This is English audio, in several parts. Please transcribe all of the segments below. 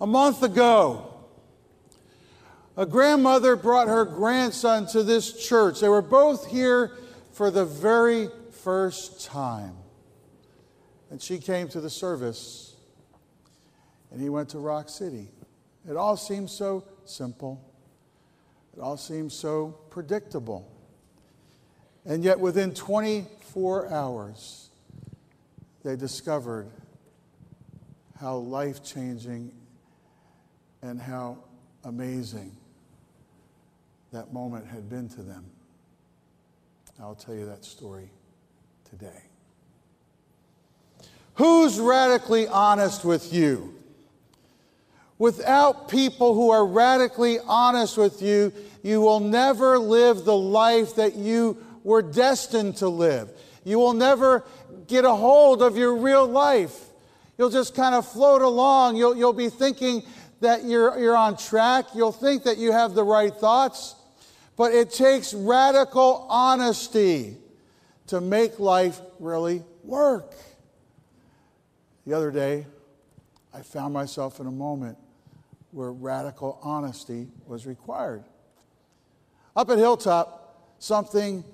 A month ago, a grandmother brought her grandson to this church. They were both here for the very first time. And she came to the service, and he went to Rock City. It all seemed so simple, it all seemed so predictable. And yet, within 24 hours, they discovered how life changing and how amazing that moment had been to them. I'll tell you that story today. Who's radically honest with you? Without people who are radically honest with you, you will never live the life that you were destined to live. You will never get a hold of your real life. You'll just kind of float along. You'll, you'll be thinking that you're, you're on track. You'll think that you have the right thoughts. But it takes radical honesty to make life really work. The other day, I found myself in a moment where radical honesty was required. Up at Hilltop, something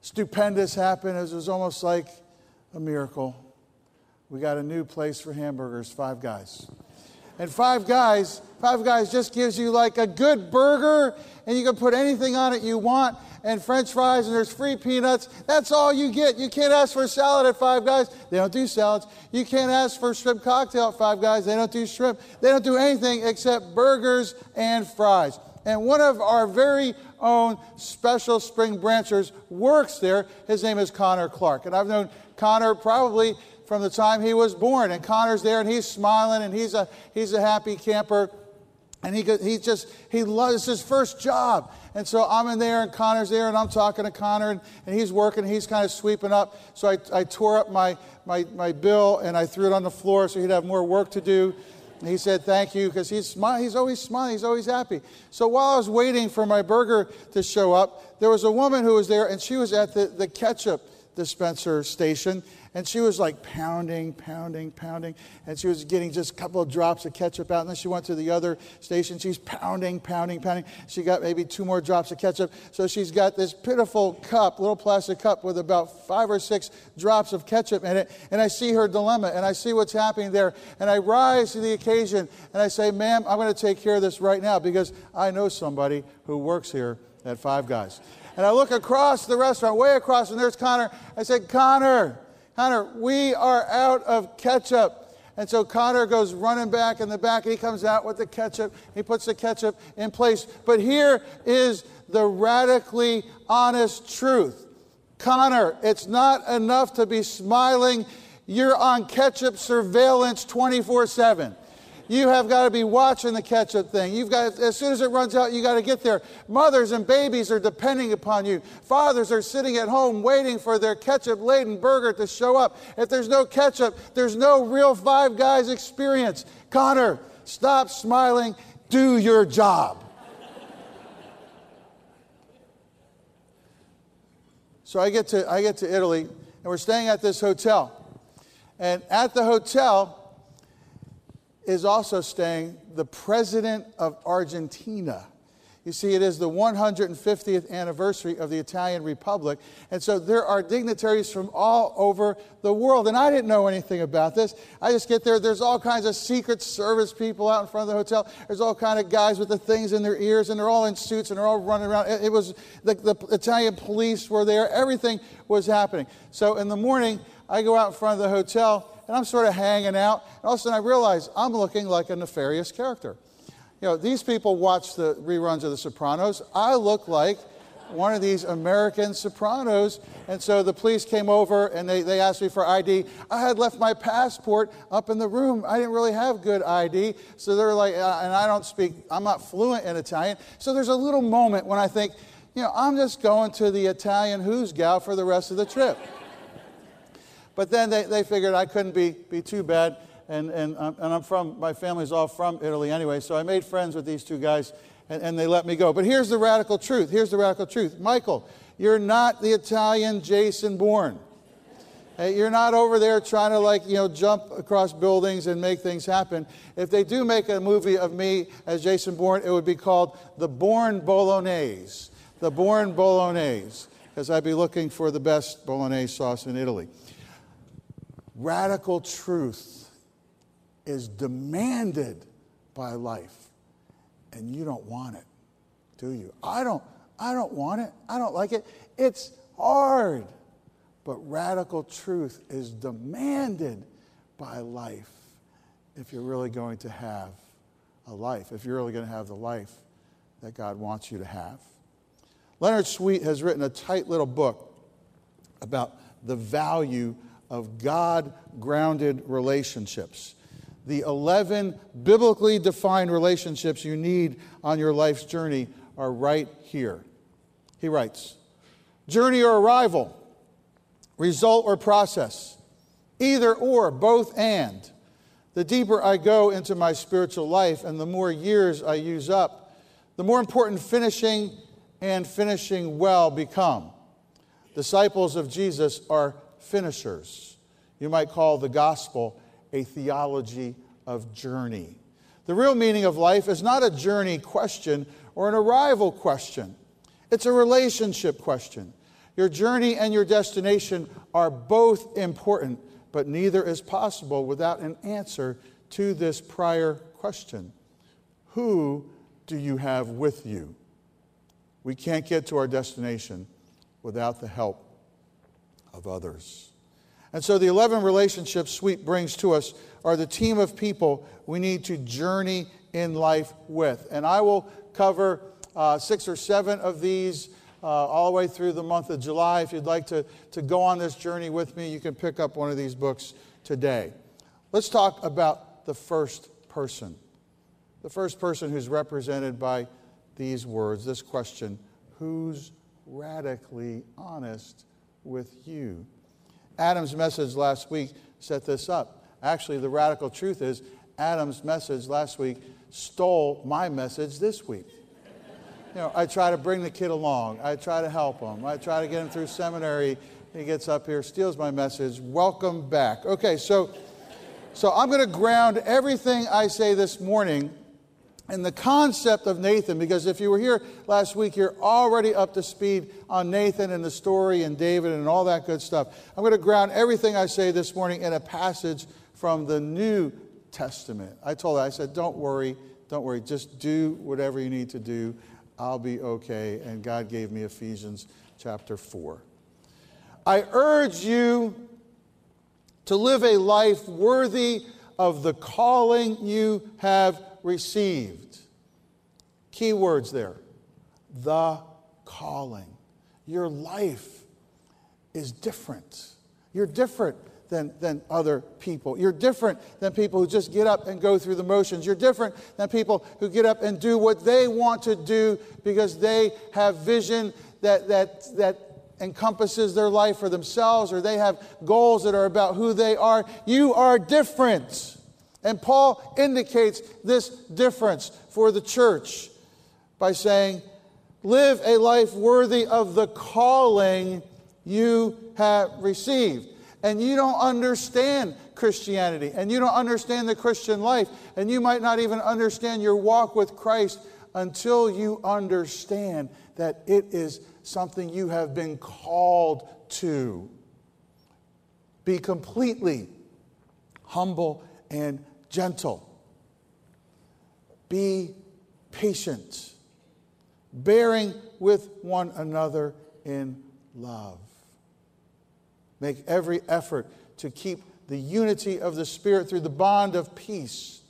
stupendous happened. It was almost like a miracle. We got a new place for hamburgers, Five Guys. And Five Guys, Five Guys just gives you like a good burger, and you can put anything on it you want, and French fries, and there's free peanuts. That's all you get. You can't ask for a salad at Five Guys. They don't do salads. You can't ask for shrimp cocktail at Five Guys. They don't do shrimp. They don't do anything except burgers and fries. And one of our very own special spring branchers works there. His name is Connor Clark. And I've known Connor probably from the time he was born. And Connor's there and he's smiling and he's a, he's a happy camper. And he, he just, he loves his first job. And so I'm in there and Connor's there and I'm talking to Connor and, and he's working he's kind of sweeping up. So I, I tore up my, my, my bill and I threw it on the floor so he'd have more work to do. And he said, Thank you, because he's, he's always smiling, he's always happy. So while I was waiting for my burger to show up, there was a woman who was there and she was at the, the ketchup dispenser station and she was like pounding, pounding, pounding. And she was getting just a couple of drops of ketchup out. And then she went to the other station. She's pounding, pounding, pounding. She got maybe two more drops of ketchup. So she's got this pitiful cup, little plastic cup with about five or six drops of ketchup in it. And I see her dilemma and I see what's happening there. And I rise to the occasion and I say, ma'am, I'm going to take care of this right now because I know somebody who works here at Five Guys. And I look across the restaurant, way across, and there's Connor. I said, Connor, Connor, we are out of ketchup. And so Connor goes running back in the back and he comes out with the ketchup. He puts the ketchup in place. But here is the radically honest truth Connor, it's not enough to be smiling. You're on ketchup surveillance 24 7. You have got to be watching the ketchup thing. You've got, as soon as it runs out, you got to get there. Mothers and babies are depending upon you. Fathers are sitting at home waiting for their ketchup laden burger to show up. If there's no ketchup, there's no real Five Guys experience. Connor, stop smiling. Do your job. so I get to I get to Italy, and we're staying at this hotel. And at the hotel, is also staying the president of Argentina. You see, it is the 150th anniversary of the Italian Republic. And so there are dignitaries from all over the world. And I didn't know anything about this. I just get there. There's all kinds of Secret Service people out in front of the hotel. There's all kind of guys with the things in their ears, and they're all in suits, and they're all running around. It, was the, the Italian police were there. Everything was happening. So in the morning, I go out in front of the hotel, and I'm sort of hanging out. And all of a sudden, I realize I'm looking like a nefarious character. You know, these people watch the reruns of The Sopranos. I look like one of these American sopranos. And so the police came over and they, they asked me for ID. I had left my passport up in the room. I didn't really have good ID. So they're like, uh, and I don't speak, I'm not fluent in Italian. So there's a little moment when I think, you know, I'm just going to the Italian who's gal for the rest of the trip. But then they, they figured I couldn't be, be too bad. And, and, um, and I'm from, my family's all from Italy anyway. So I made friends with these two guys and, and they let me go. But here's the radical truth. Here's the radical truth. Michael, you're not the Italian Jason Bourne. Hey, you're not over there trying to like, you know, jump across buildings and make things happen. If they do make a movie of me as Jason Bourne, it would be called The Bourne Bolognese. The Bourne Bolognese, because I'd be looking for the best bolognese sauce in Italy. Radical truth is demanded by life, and you don't want it, do you? I don't. I don't want it. I don't like it. It's hard. But radical truth is demanded by life if you're really going to have a life, if you're really going to have the life that God wants you to have. Leonard Sweet has written a tight little book about the value of God grounded relationships. The 11 biblically defined relationships you need on your life's journey are right here. He writes Journey or arrival, result or process, either or, both and. The deeper I go into my spiritual life and the more years I use up, the more important finishing and finishing well become. Disciples of Jesus are finishers. You might call the gospel a theology of journey. The real meaning of life is not a journey question or an arrival question. It's a relationship question. Your journey and your destination are both important, but neither is possible without an answer to this prior question Who do you have with you? We can't get to our destination without the help of others. And so the 11 relationships Sweet brings to us are the team of people we need to journey in life with. And I will cover uh, six or seven of these uh, all the way through the month of July. If you'd like to, to go on this journey with me, you can pick up one of these books today. Let's talk about the first person. The first person who's represented by these words, this question Who's radically honest with you? Adam's message last week set this up. Actually, the radical truth is Adam's message last week stole my message this week you know, I try to bring the kid along. I try to help him. I try to get him through seminary. He gets up here, steals my message. Welcome back. Okay, so, so I'm going to ground everything I say this morning in the concept of Nathan, because if you were here last week, you're already up to speed on Nathan and the story and David and all that good stuff. I'm going to ground everything I say this morning in a passage from the New Testament. I told her, I said, don't worry, don't worry, just do whatever you need to do. I'll be okay. And God gave me Ephesians chapter 4. I urge you to live a life worthy of the calling you have received. Key words there the calling. Your life is different. You're different than, than other people. You're different than people who just get up and go through the motions. You're different than people who get up and do what they want to do because they have vision that, that, that encompasses their life for themselves or they have goals that are about who they are. You are different. And Paul indicates this difference for the church by saying, Live a life worthy of the calling you have received and you don't understand Christianity and you don't understand the Christian life, and you might not even understand your walk with Christ until you understand that it is something you have been called to. Be completely humble and gentle. Be patient, bearing with one another in love. Make every effort to keep the unity of the Spirit through the bond of peace.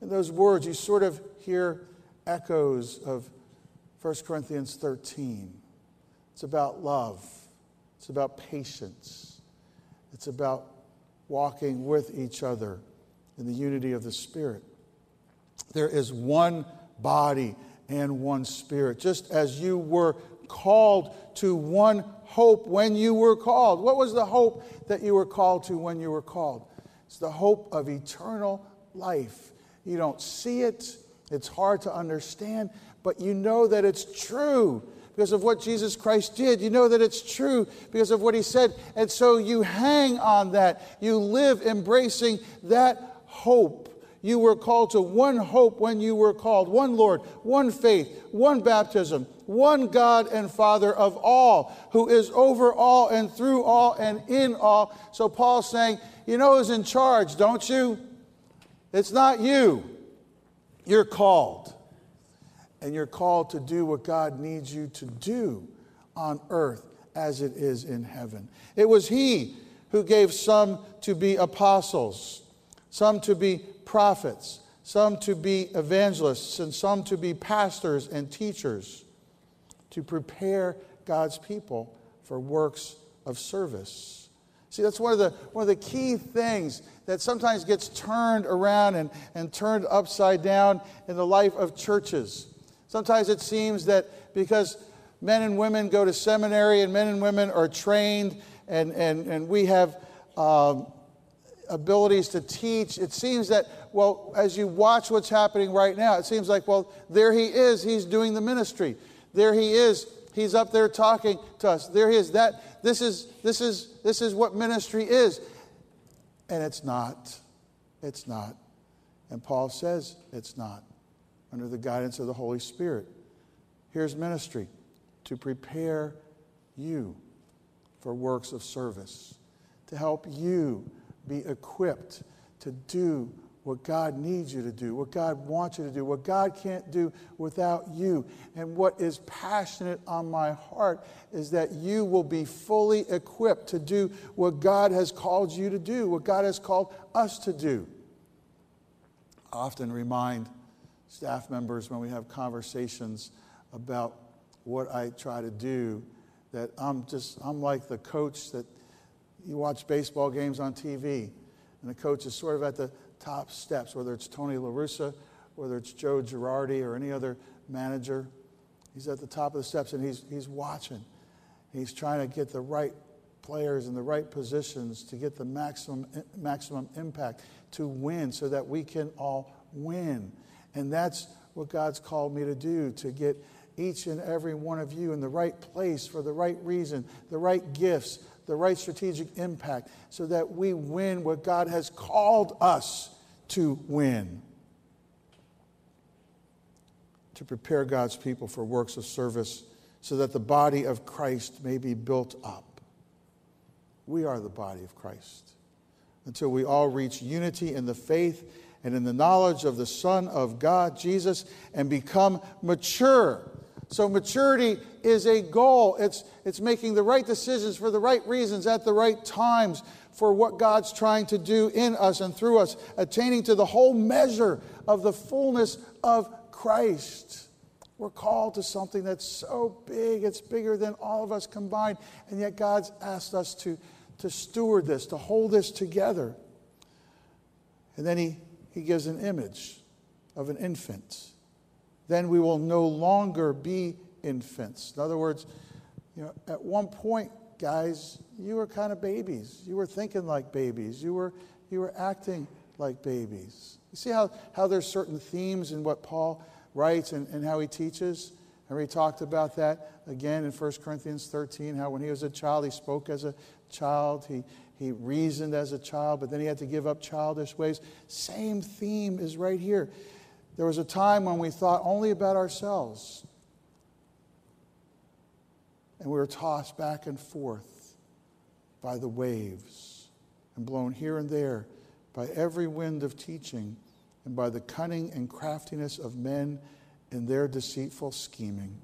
In those words, you sort of hear echoes of 1 Corinthians 13. It's about love, it's about patience, it's about walking with each other in the unity of the Spirit. There is one body and one Spirit, just as you were called to one hope when you were called. What was the hope that you were called to when you were called? It's the hope of eternal life. You don't see it, it's hard to understand, but you know that it's true because of what Jesus Christ did. You know that it's true because of what he said. And so you hang on that. You live embracing that hope. You were called to one hope when you were called one Lord, one faith, one baptism, one God and Father of all, who is over all and through all and in all. So Paul's saying, You know who's in charge, don't you? It's not you. You're called and you're called to do what God needs you to do on earth as it is in heaven. It was He who gave some to be apostles, some to be prophets, some to be evangelists, and some to be pastors and teachers to prepare God's people for works of service. See, that's one of the, one of the key things that sometimes gets turned around and, and turned upside down in the life of churches. Sometimes it seems that because men and women go to seminary and men and women are trained and, and, and we have um, abilities to teach, it seems that, well, as you watch what's happening right now, it seems like, well, there he is, he's doing the ministry. There he is, he's up there talking to us. There he is. That this is this is this is what ministry is. And it's not. It's not. And Paul says it's not under the guidance of the Holy Spirit. Here's ministry to prepare you for works of service, to help you be equipped to do what God needs you to do, what God wants you to do, what God can't do without you. And what is passionate on my heart is that you will be fully equipped to do what God has called you to do, what God has called us to do. I often remind staff members when we have conversations about what I try to do that I'm just, I'm like the coach that you watch baseball games on TV, and the coach is sort of at the top steps, whether it's Tony La Russa, whether it's Joe Girardi or any other manager. He's at the top of the steps and he's, he's watching. He's trying to get the right players in the right positions to get the maximum, maximum impact to win so that we can all win. And that's what God's called me to do to get each and every one of you in the right place for the right reason, the right gifts, the right strategic impact, so that we win what God has called us to win. To prepare God's people for works of service so that the body of Christ may be built up. We are the body of Christ until we all reach unity in the faith and in the knowledge of the Son of God, Jesus, and become mature so maturity is a goal. It's, it's making the right decisions for the right reasons at the right times for what God's trying to do in us and through us, attaining to the whole measure of the fullness of Christ. We're called to something that's so big, it's bigger than all of us combined, and yet God's asked us to, to steward this, to hold this together. And then he, he gives an image of an infant then we will no longer be infants. In other words, you know, at one point, guys, you were kind of babies. You were thinking like babies. You were, you were acting like babies. You see how, how there's certain themes in what Paul writes and, and how he teaches? And we talked about that again in 1 Corinthians 13, how when he was a child, he spoke as a child, he, he reasoned as a child, but then he had to give up childish ways. Same theme is right here. There was a time when we thought only about ourselves. And we were tossed back and forth by the waves and blown here and there by every wind of teaching and by the cunning and craftiness of men in their deceitful scheming.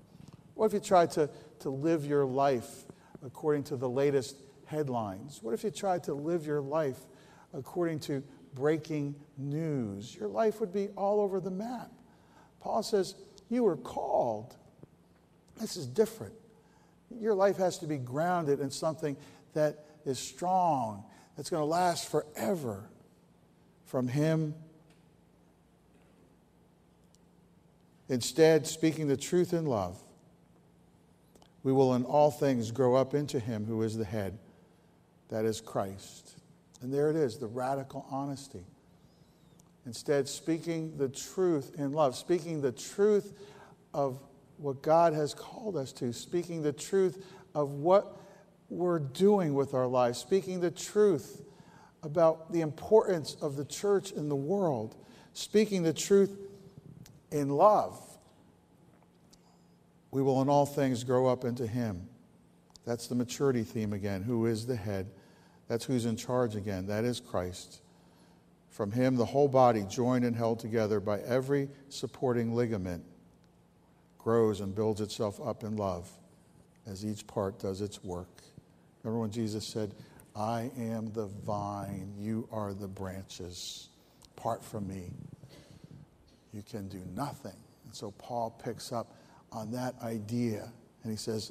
What if you tried to, to live your life according to the latest headlines? What if you tried to live your life according to breaking news. Your life would be all over the map. Paul says, You were called. This is different. Your life has to be grounded in something that is strong, that's going to last forever from Him. Instead, speaking the truth in love, we will in all things grow up into Him who is the head, that is Christ. And there it is, the radical honesty. Instead, speaking the truth in love, speaking the truth of what God has called us to, speaking the truth of what we're doing with our lives, speaking the truth about the importance of the church in the world, speaking the truth in love, we will in all things grow up into Him. That's the maturity theme again. Who is the head? That's who's in charge again. That is Christ. From Him, the whole body, joined and held together by every supporting ligament, grows and builds itself up in love as each part does its work. Remember when Jesus said, I am the vine, you are the branches. Apart from me, you can do nothing. And so Paul picks up on that idea and he says,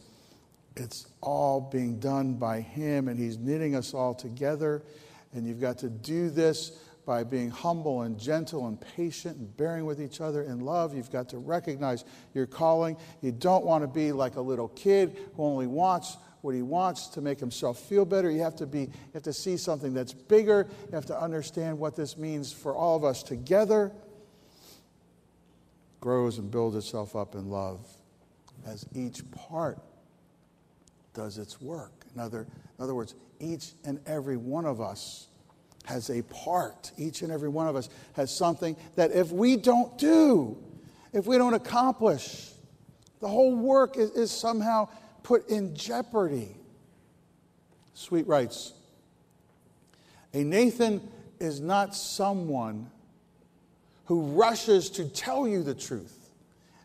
it's all being done by him and he's knitting us all together. And you've got to do this by being humble and gentle and patient and bearing with each other in love. You've got to recognize your calling. You don't want to be like a little kid who only wants what he wants to make himself feel better. You have to be, you have to see something that's bigger. You have to understand what this means for all of us together. Grows and builds itself up in love as each part does its work. In other, in other words, each and every one of us has a part. Each and every one of us has something that if we don't do, if we don't accomplish, the whole work is, is somehow put in jeopardy. Sweet writes A Nathan is not someone who rushes to tell you the truth.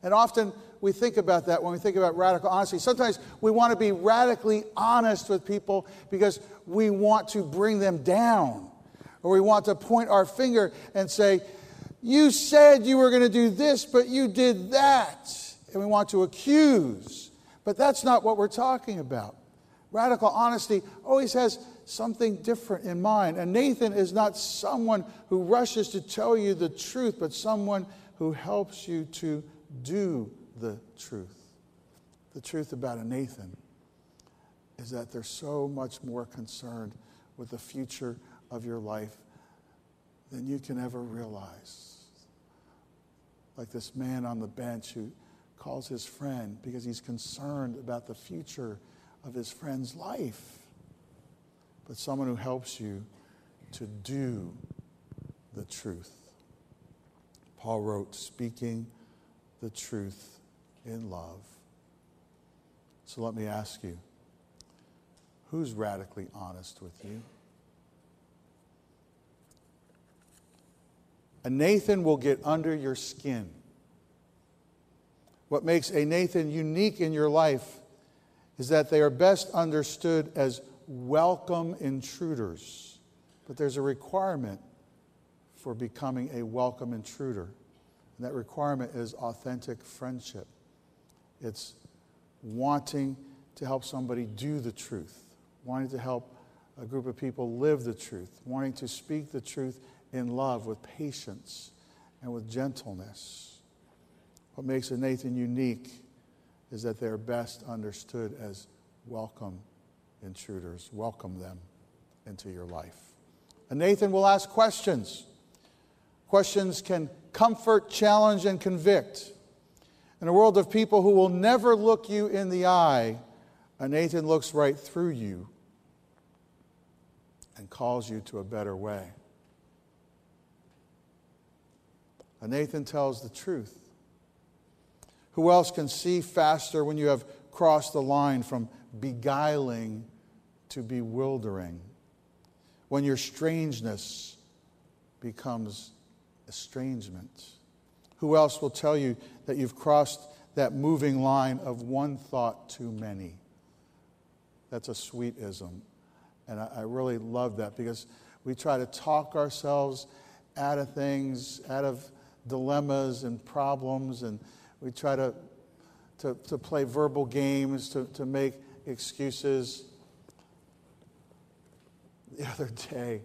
And often we think about that when we think about radical honesty. Sometimes we want to be radically honest with people because we want to bring them down or we want to point our finger and say, You said you were going to do this, but you did that. And we want to accuse. But that's not what we're talking about. Radical honesty always has something different in mind. And Nathan is not someone who rushes to tell you the truth, but someone who helps you to do the truth. The truth about a Nathan is that they're so much more concerned with the future of your life than you can ever realize. Like this man on the bench who calls his friend because he's concerned about the future of his friend's life. But someone who helps you to do the truth. Paul wrote, speaking the truth in love. So let me ask you who's radically honest with you? A Nathan will get under your skin. What makes a Nathan unique in your life is that they are best understood as welcome intruders. But there's a requirement for becoming a welcome intruder. And that requirement is authentic friendship. It's wanting to help somebody do the truth, wanting to help a group of people live the truth, wanting to speak the truth in love with patience and with gentleness. What makes a Nathan unique is that they're best understood as welcome intruders. Welcome them into your life. And Nathan will ask questions. Questions can comfort, challenge, and convict. In a world of people who will never look you in the eye, a Nathan looks right through you and calls you to a better way. A Nathan tells the truth. Who else can see faster when you have crossed the line from beguiling to bewildering? When your strangeness becomes estrangement? Who else will tell you that you've crossed that moving line of one thought too many? That's a sweetism. And I, I really love that because we try to talk ourselves out of things, out of dilemmas and problems, and we try to, to, to play verbal games, to, to make excuses. The other day,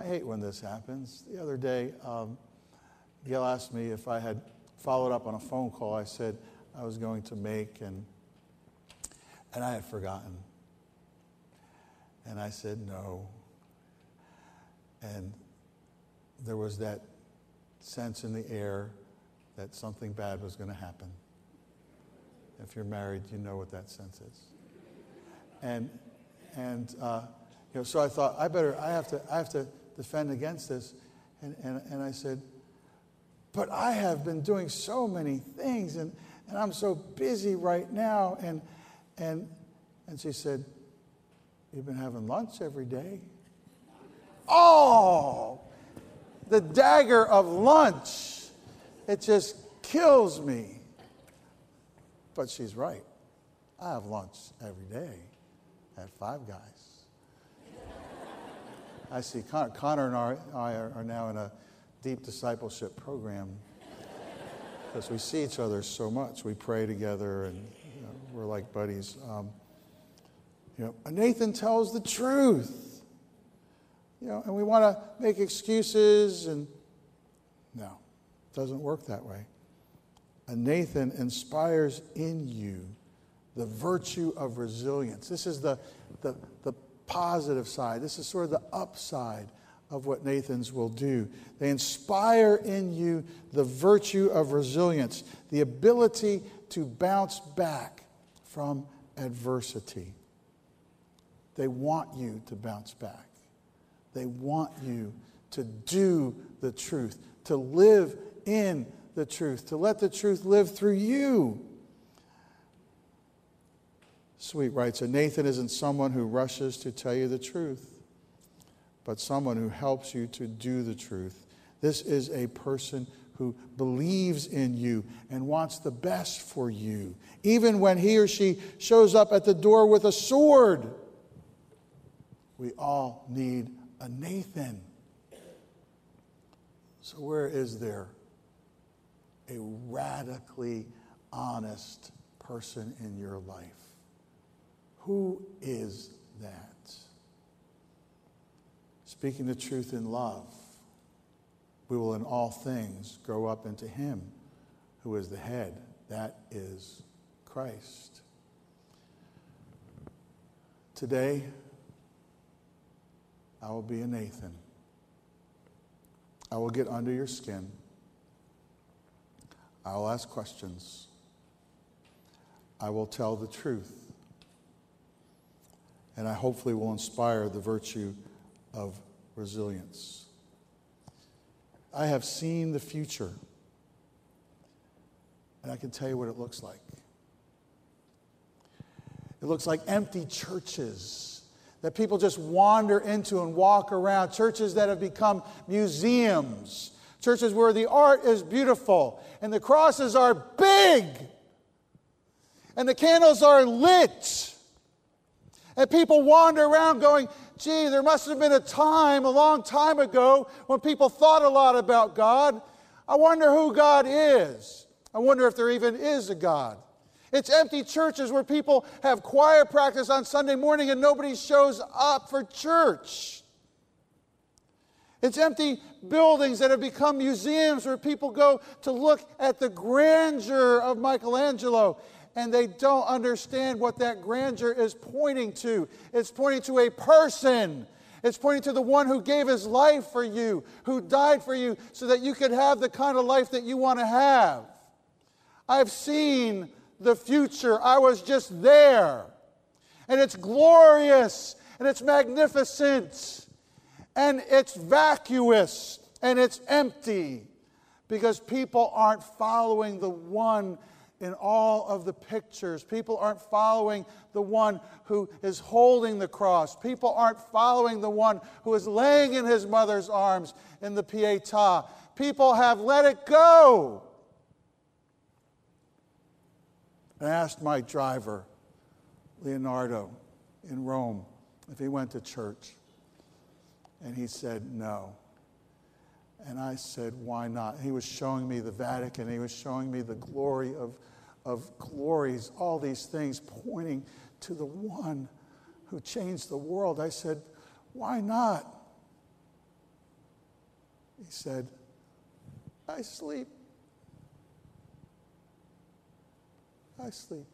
I hate when this happens. The other day, um, Gail asked me if I had followed up on a phone call I said I was going to make, and, and I had forgotten. And I said no. And there was that sense in the air that something bad was going to happen. If you're married, you know what that sense is. And, and uh, you know, so I thought, I better, I have to, I have to defend against this. And, and, and I said, but I have been doing so many things and, and I'm so busy right now. And, and, and she said, You've been having lunch every day? Oh, the dagger of lunch. It just kills me. But she's right. I have lunch every day at Five Guys. I see Con- Connor and I are, are now in a deep discipleship program because we see each other so much. We pray together and you know, we're like buddies. Um, you know, Nathan tells the truth. You know, and we want to make excuses and no, it doesn't work that way. And Nathan inspires in you the virtue of resilience. This is the, the, the positive side. This is sort of the upside of what Nathan's will do. They inspire in you the virtue of resilience, the ability to bounce back from adversity. They want you to bounce back. They want you to do the truth, to live in the truth, to let the truth live through you. Sweet writes, and Nathan isn't someone who rushes to tell you the truth, but someone who helps you to do the truth. This is a person who believes in you and wants the best for you, even when he or she shows up at the door with a sword. We all need a Nathan. So, where is there a radically honest person in your life? Who is that? Speaking the truth in love, we will in all things grow up into Him who is the head. That is Christ. Today, I will be a Nathan. I will get under your skin. I will ask questions. I will tell the truth and I hopefully will inspire the virtue of resilience. I have seen the future, and I can tell you what it looks like. It looks like empty churches that people just wander into and walk around, churches that have become museums, churches where the art is beautiful and the crosses are big and the candles are lit and people wander around going, gee, there must have been a time a long time ago when people thought a lot about God. I wonder who God is. I wonder if there even is a God. It's empty churches where people have choir practice on Sunday morning and nobody shows up for church. It's empty buildings that have become museums where people go to look at the grandeur of Michelangelo and they don't understand what that grandeur is pointing to. It's pointing to a person. It's pointing to the one who gave his life for you, who died for you, so that you could have the kind of life that you want to have. I've seen the future. I was just there. And it's glorious and it's magnificent and it's vacuous and it's empty because people aren't following the one in all of the pictures. People aren't following the one who is holding the cross. People aren't following the one who is laying in his mother's arms in the Pietà. People have let it go. I asked my driver, Leonardo, in Rome, if he went to church. And he said no. And I said, why not? He was showing me the Vatican. He was showing me the glory of of glories, all these things pointing to the one who changed the world. I said, Why not? He said, I sleep. I sleep.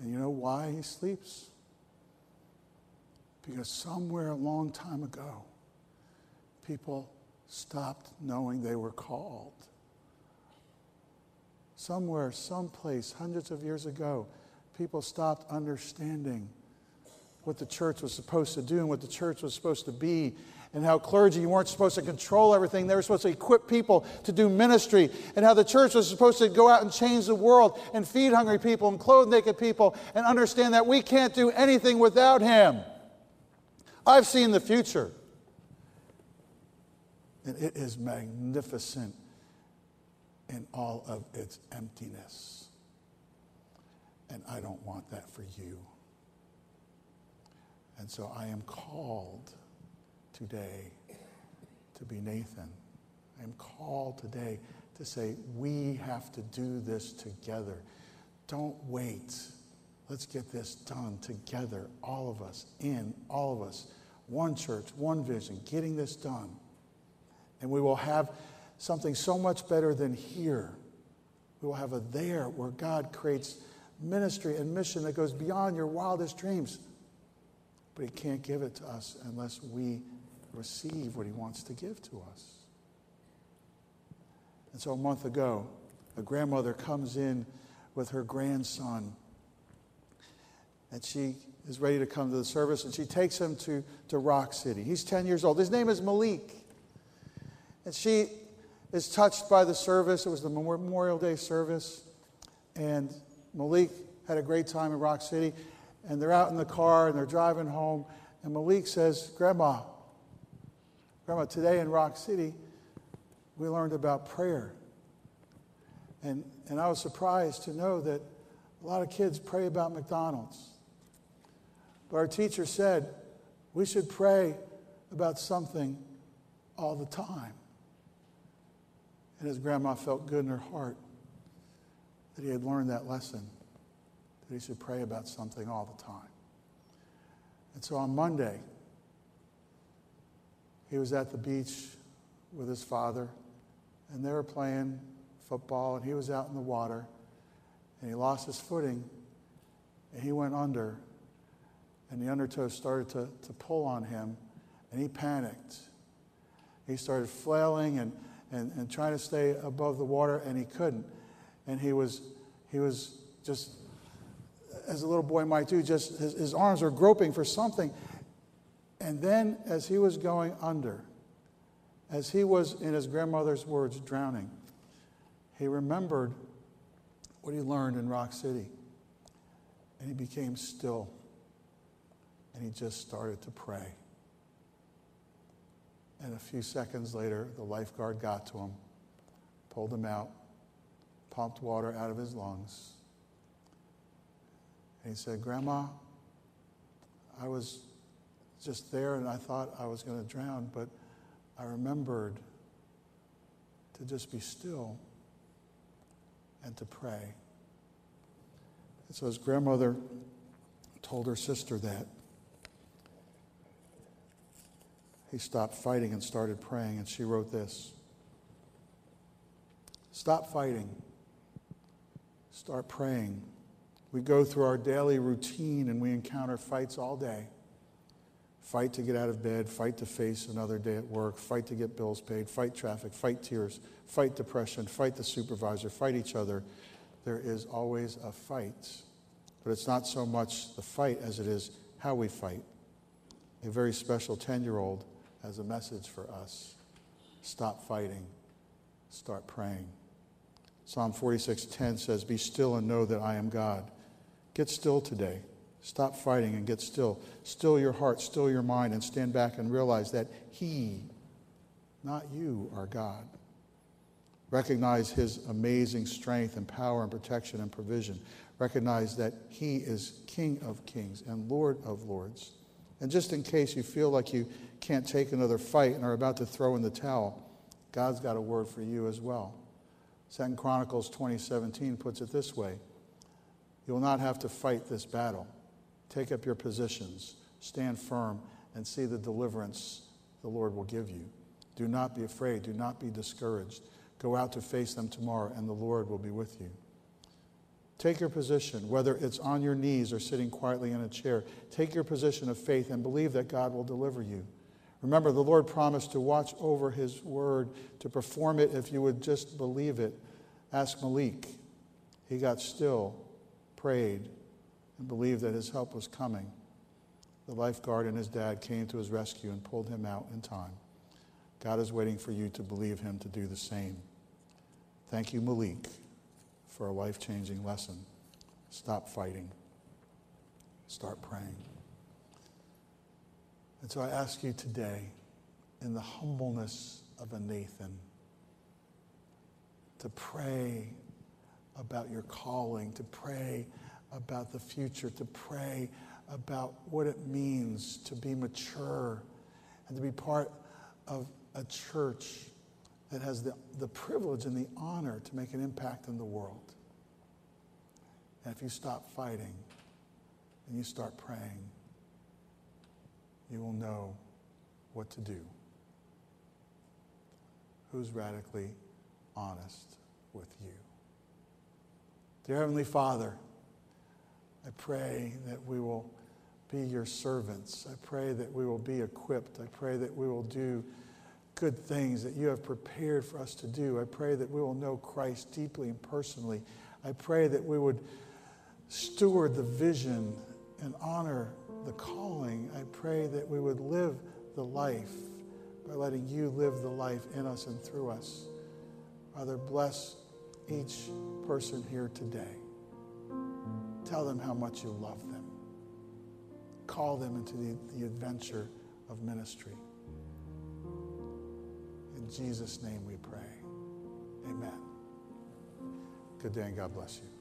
And you know why he sleeps? Because somewhere a long time ago, people stopped knowing they were called somewhere, someplace, hundreds of years ago, people stopped understanding what the church was supposed to do and what the church was supposed to be and how clergy weren't supposed to control everything. They were supposed to equip people to do ministry, and how the church was supposed to go out and change the world and feed hungry people and clothe naked people and understand that we can't do anything without Him. I've seen the future, and it is magnificent in all of its emptiness. And I don't want that for you. And so I am called today to be Nathan. I am called today to say, we have to do this together. Don't wait. Let's get this done together, all of us, in, all of us. One church, one vision, getting this done. And we will have something so much better than here. We will have a there where God creates ministry and mission that goes beyond your wildest dreams. But He can't give it to us unless we receive what He wants to give to us. And so a month ago, a grandmother comes in with her grandson, and she is ready to come to the service, and she takes him to, to Rock City. He's 10 years old. His name is Malik. And she is touched by the service. It was the Memorial Day service. And Malik had a great time in Rock City. And they're out in the car and they're driving home. And Malik says, Grandma, Grandma, today in Rock City, we learned about prayer. And, and I was surprised to know that a lot of kids pray about McDonald's. But our teacher said we should pray about something all the time. And his grandma felt good in her heart that he had learned that lesson, that he should pray about something all the time. And so on Monday, he was at the beach with his father, and they were playing football, and he was out in the water, and he lost his footing, and he went under, and the undertow started to, to pull on him, and he panicked. He started flailing and, and, and trying to stay above the water, and he couldn't. And he was, he was just, as a little boy might do, just his, his arms were groping for something. And then, as he was going under, as he was, in his grandmother's words, drowning, he remembered what he learned in Rock City. And he became still. And he just started to pray. And a few seconds later, the lifeguard got to him, pulled him out, pumped water out of his lungs. And he said, Grandma, I was just there and I thought I was going to drown, but I remembered to just be still and to pray. And so his grandmother told her sister that. He stopped fighting and started praying, and she wrote this Stop fighting, start praying. We go through our daily routine and we encounter fights all day fight to get out of bed, fight to face another day at work, fight to get bills paid, fight traffic, fight tears, fight depression, fight the supervisor, fight each other. There is always a fight. But it's not so much the fight as it is how we fight. A very special 10 year old has a message for us stop fighting, start praying. Psalm 46:10 says, "Be still and know that I am God." Get still today. Stop fighting and get still. Still your heart, still your mind, and stand back and realize that He, not you, are God. Recognize His amazing strength and power and protection and provision. Recognize that He is King of kings and Lord of lords. And just in case you feel like you can't take another fight and are about to throw in the towel, God's got a word for you as well. Second Chronicles 2017 puts it this way You will not have to fight this battle. Take up your positions, stand firm, and see the deliverance the Lord will give you. Do not be afraid, do not be discouraged. Go out to face them tomorrow, and the Lord will be with you. Take your position, whether it's on your knees or sitting quietly in a chair. Take your position of faith and believe that God will deliver you. Remember, the Lord promised to watch over his word, to perform it if you would just believe it. Ask Malik He got still, prayed, and believed that his help was coming. The lifeguard and his dad came to his rescue and pulled him out in time. God is waiting for you to believe him to do the same. Thank you, Malik, for a life changing lesson. Stop fighting, start praying. And so I ask you today, in the humbleness of a Nathan, to pray about your calling, to pray about the future, to pray about what it means to be mature and to be part of a church that has the, the privilege and the honor to make an impact in the world. And if you stop fighting and you start praying, you will know what to do. Who's radically honest with you? Dear Heavenly Father, I pray that we will be your servants. I pray that we will be equipped. I pray that we will do good things that you have prepared for us to do. I pray that we will know Christ deeply and personally. I pray that we would steward the vision and honor the calling. I pray that we would live the life by letting you live the life in us and through us. Father, bless each person here today. Tell them how much you love them. Call them into the, the adventure of ministry. In Jesus' name we pray. Amen. Good day and God bless you.